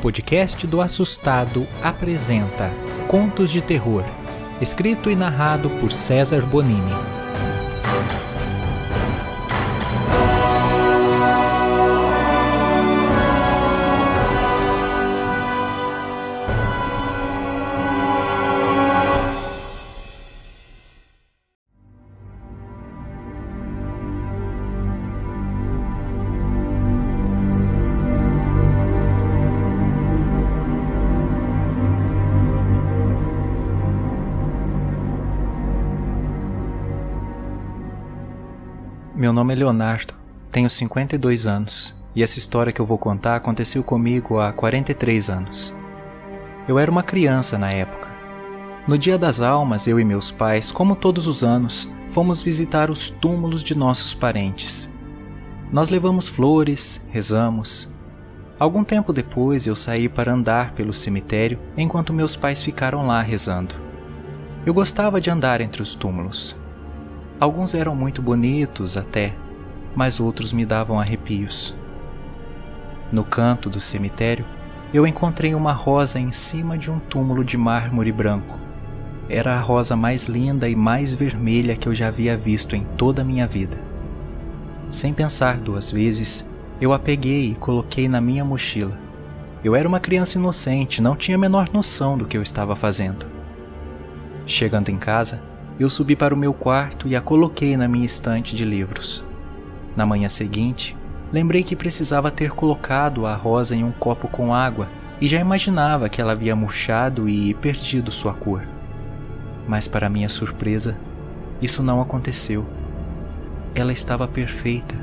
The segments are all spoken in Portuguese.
podcast do Assustado apresenta Contos de Terror, escrito e narrado por César Bonini. Meu nome é Leonardo, tenho 52 anos e essa história que eu vou contar aconteceu comigo há 43 anos. Eu era uma criança na época. No Dia das Almas, eu e meus pais, como todos os anos, fomos visitar os túmulos de nossos parentes. Nós levamos flores, rezamos. Algum tempo depois, eu saí para andar pelo cemitério enquanto meus pais ficaram lá rezando. Eu gostava de andar entre os túmulos. Alguns eram muito bonitos até, mas outros me davam arrepios. No canto do cemitério, eu encontrei uma rosa em cima de um túmulo de mármore branco. Era a rosa mais linda e mais vermelha que eu já havia visto em toda a minha vida. Sem pensar duas vezes, eu a peguei e coloquei na minha mochila. Eu era uma criança inocente, não tinha a menor noção do que eu estava fazendo. Chegando em casa, eu subi para o meu quarto e a coloquei na minha estante de livros. Na manhã seguinte, lembrei que precisava ter colocado a rosa em um copo com água e já imaginava que ela havia murchado e perdido sua cor. Mas, para minha surpresa, isso não aconteceu. Ela estava perfeita,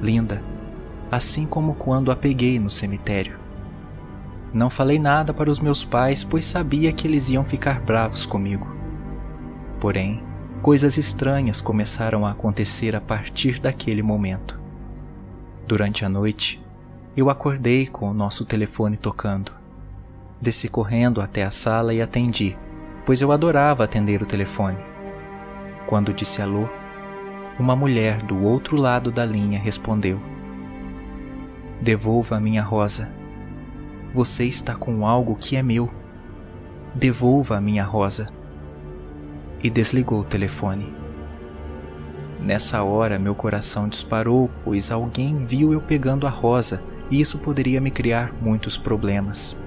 linda, assim como quando a peguei no cemitério. Não falei nada para os meus pais, pois sabia que eles iam ficar bravos comigo. Porém, coisas estranhas começaram a acontecer a partir daquele momento. Durante a noite, eu acordei com o nosso telefone tocando. Desci correndo até a sala e atendi, pois eu adorava atender o telefone. Quando disse alô, uma mulher do outro lado da linha respondeu: Devolva a minha rosa. Você está com algo que é meu. Devolva a minha rosa e desligou o telefone. Nessa hora, meu coração disparou, pois alguém viu eu pegando a rosa e isso poderia me criar muitos problemas.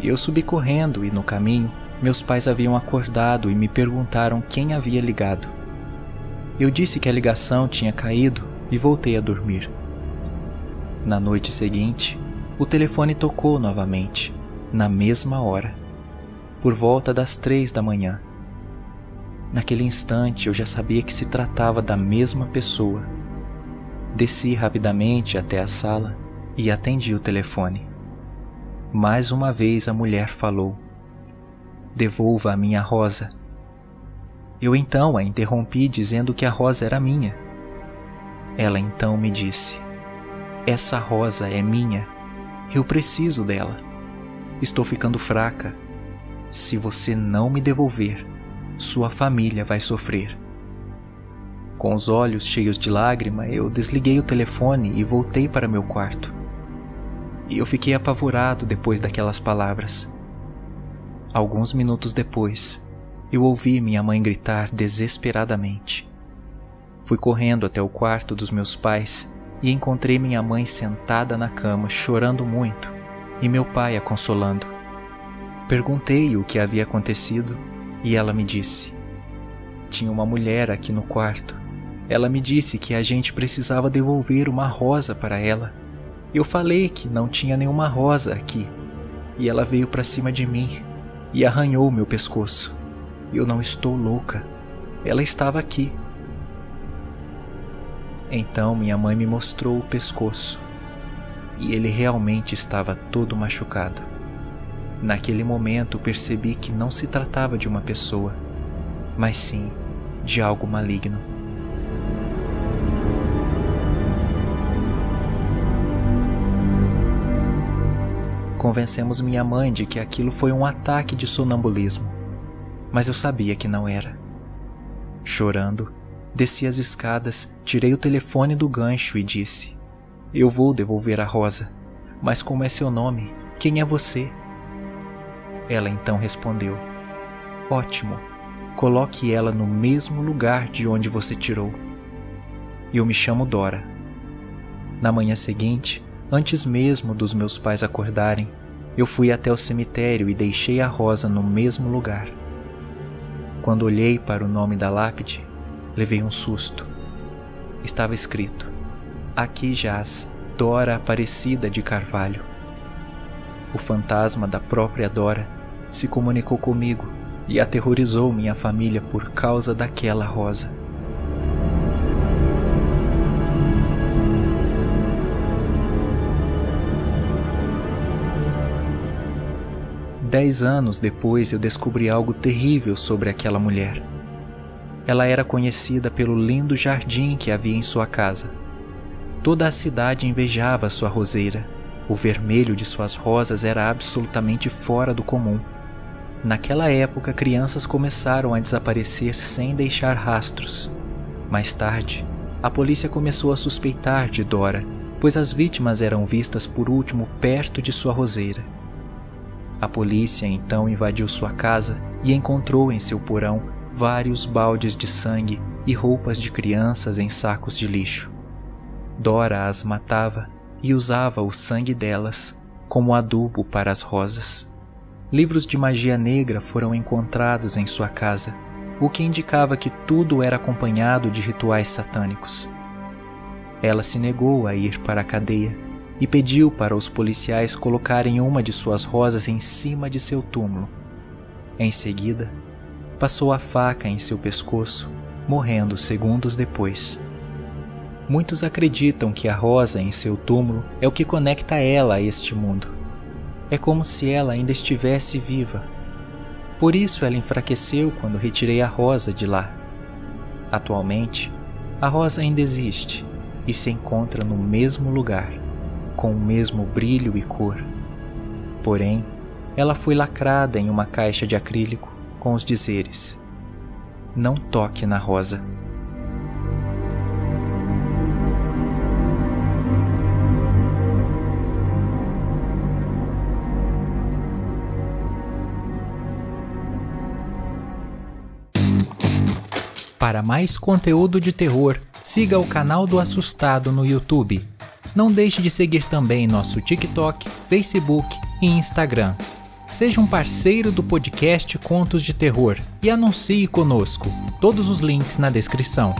Eu subi correndo e, no caminho, meus pais haviam acordado e me perguntaram quem havia ligado. Eu disse que a ligação tinha caído e voltei a dormir. Na noite seguinte, o telefone tocou novamente, na mesma hora, por volta das três da manhã. Naquele instante eu já sabia que se tratava da mesma pessoa. Desci rapidamente até a sala e atendi o telefone. Mais uma vez a mulher falou: Devolva a minha rosa. Eu então a interrompi dizendo que a rosa era minha. Ela então me disse: Essa rosa é minha. Eu preciso dela. Estou ficando fraca. Se você não me devolver, sua família vai sofrer. Com os olhos cheios de lágrima, eu desliguei o telefone e voltei para meu quarto. E eu fiquei apavorado depois daquelas palavras. Alguns minutos depois, eu ouvi minha mãe gritar desesperadamente. Fui correndo até o quarto dos meus pais e encontrei minha mãe sentada na cama chorando muito e meu pai a consolando. Perguntei o que havia acontecido e ela me disse: Tinha uma mulher aqui no quarto. Ela me disse que a gente precisava devolver uma rosa para ela. Eu falei que não tinha nenhuma rosa aqui. E ela veio para cima de mim e arranhou meu pescoço. Eu não estou louca. Ela estava aqui. Então minha mãe me mostrou o pescoço. E ele realmente estava todo machucado. Naquele momento percebi que não se tratava de uma pessoa, mas sim de algo maligno. Convencemos minha mãe de que aquilo foi um ataque de sonambulismo, mas eu sabia que não era. Chorando, desci as escadas, tirei o telefone do gancho e disse: Eu vou devolver a rosa, mas como é seu nome? Quem é você? Ela então respondeu: Ótimo, coloque ela no mesmo lugar de onde você tirou. Eu me chamo Dora. Na manhã seguinte, antes mesmo dos meus pais acordarem, eu fui até o cemitério e deixei a rosa no mesmo lugar. Quando olhei para o nome da lápide, levei um susto. Estava escrito: Aqui jaz Dora Aparecida de Carvalho. O fantasma da própria Dora se comunicou comigo e aterrorizou minha família por causa daquela rosa. Dez anos depois eu descobri algo terrível sobre aquela mulher. Ela era conhecida pelo lindo jardim que havia em sua casa. Toda a cidade invejava sua roseira. O vermelho de suas rosas era absolutamente fora do comum. Naquela época, crianças começaram a desaparecer sem deixar rastros. Mais tarde, a polícia começou a suspeitar de Dora, pois as vítimas eram vistas por último perto de sua roseira. A polícia então invadiu sua casa e encontrou em seu porão vários baldes de sangue e roupas de crianças em sacos de lixo. Dora as matava e usava o sangue delas como adubo para as rosas. Livros de magia negra foram encontrados em sua casa, o que indicava que tudo era acompanhado de rituais satânicos. Ela se negou a ir para a cadeia e pediu para os policiais colocarem uma de suas rosas em cima de seu túmulo. Em seguida, passou a faca em seu pescoço, morrendo segundos depois. Muitos acreditam que a rosa em seu túmulo é o que conecta ela a este mundo. É como se ela ainda estivesse viva. Por isso ela enfraqueceu quando retirei a rosa de lá. Atualmente, a rosa ainda existe e se encontra no mesmo lugar com o mesmo brilho e cor. Porém, ela foi lacrada em uma caixa de acrílico com os dizeres: Não toque na rosa. Para mais conteúdo de terror, siga o canal do Assustado no YouTube não deixe de seguir também nosso TikTok, Facebook e Instagram. Seja um parceiro do podcast Contos de Terror e anuncie conosco. Todos os links na descrição.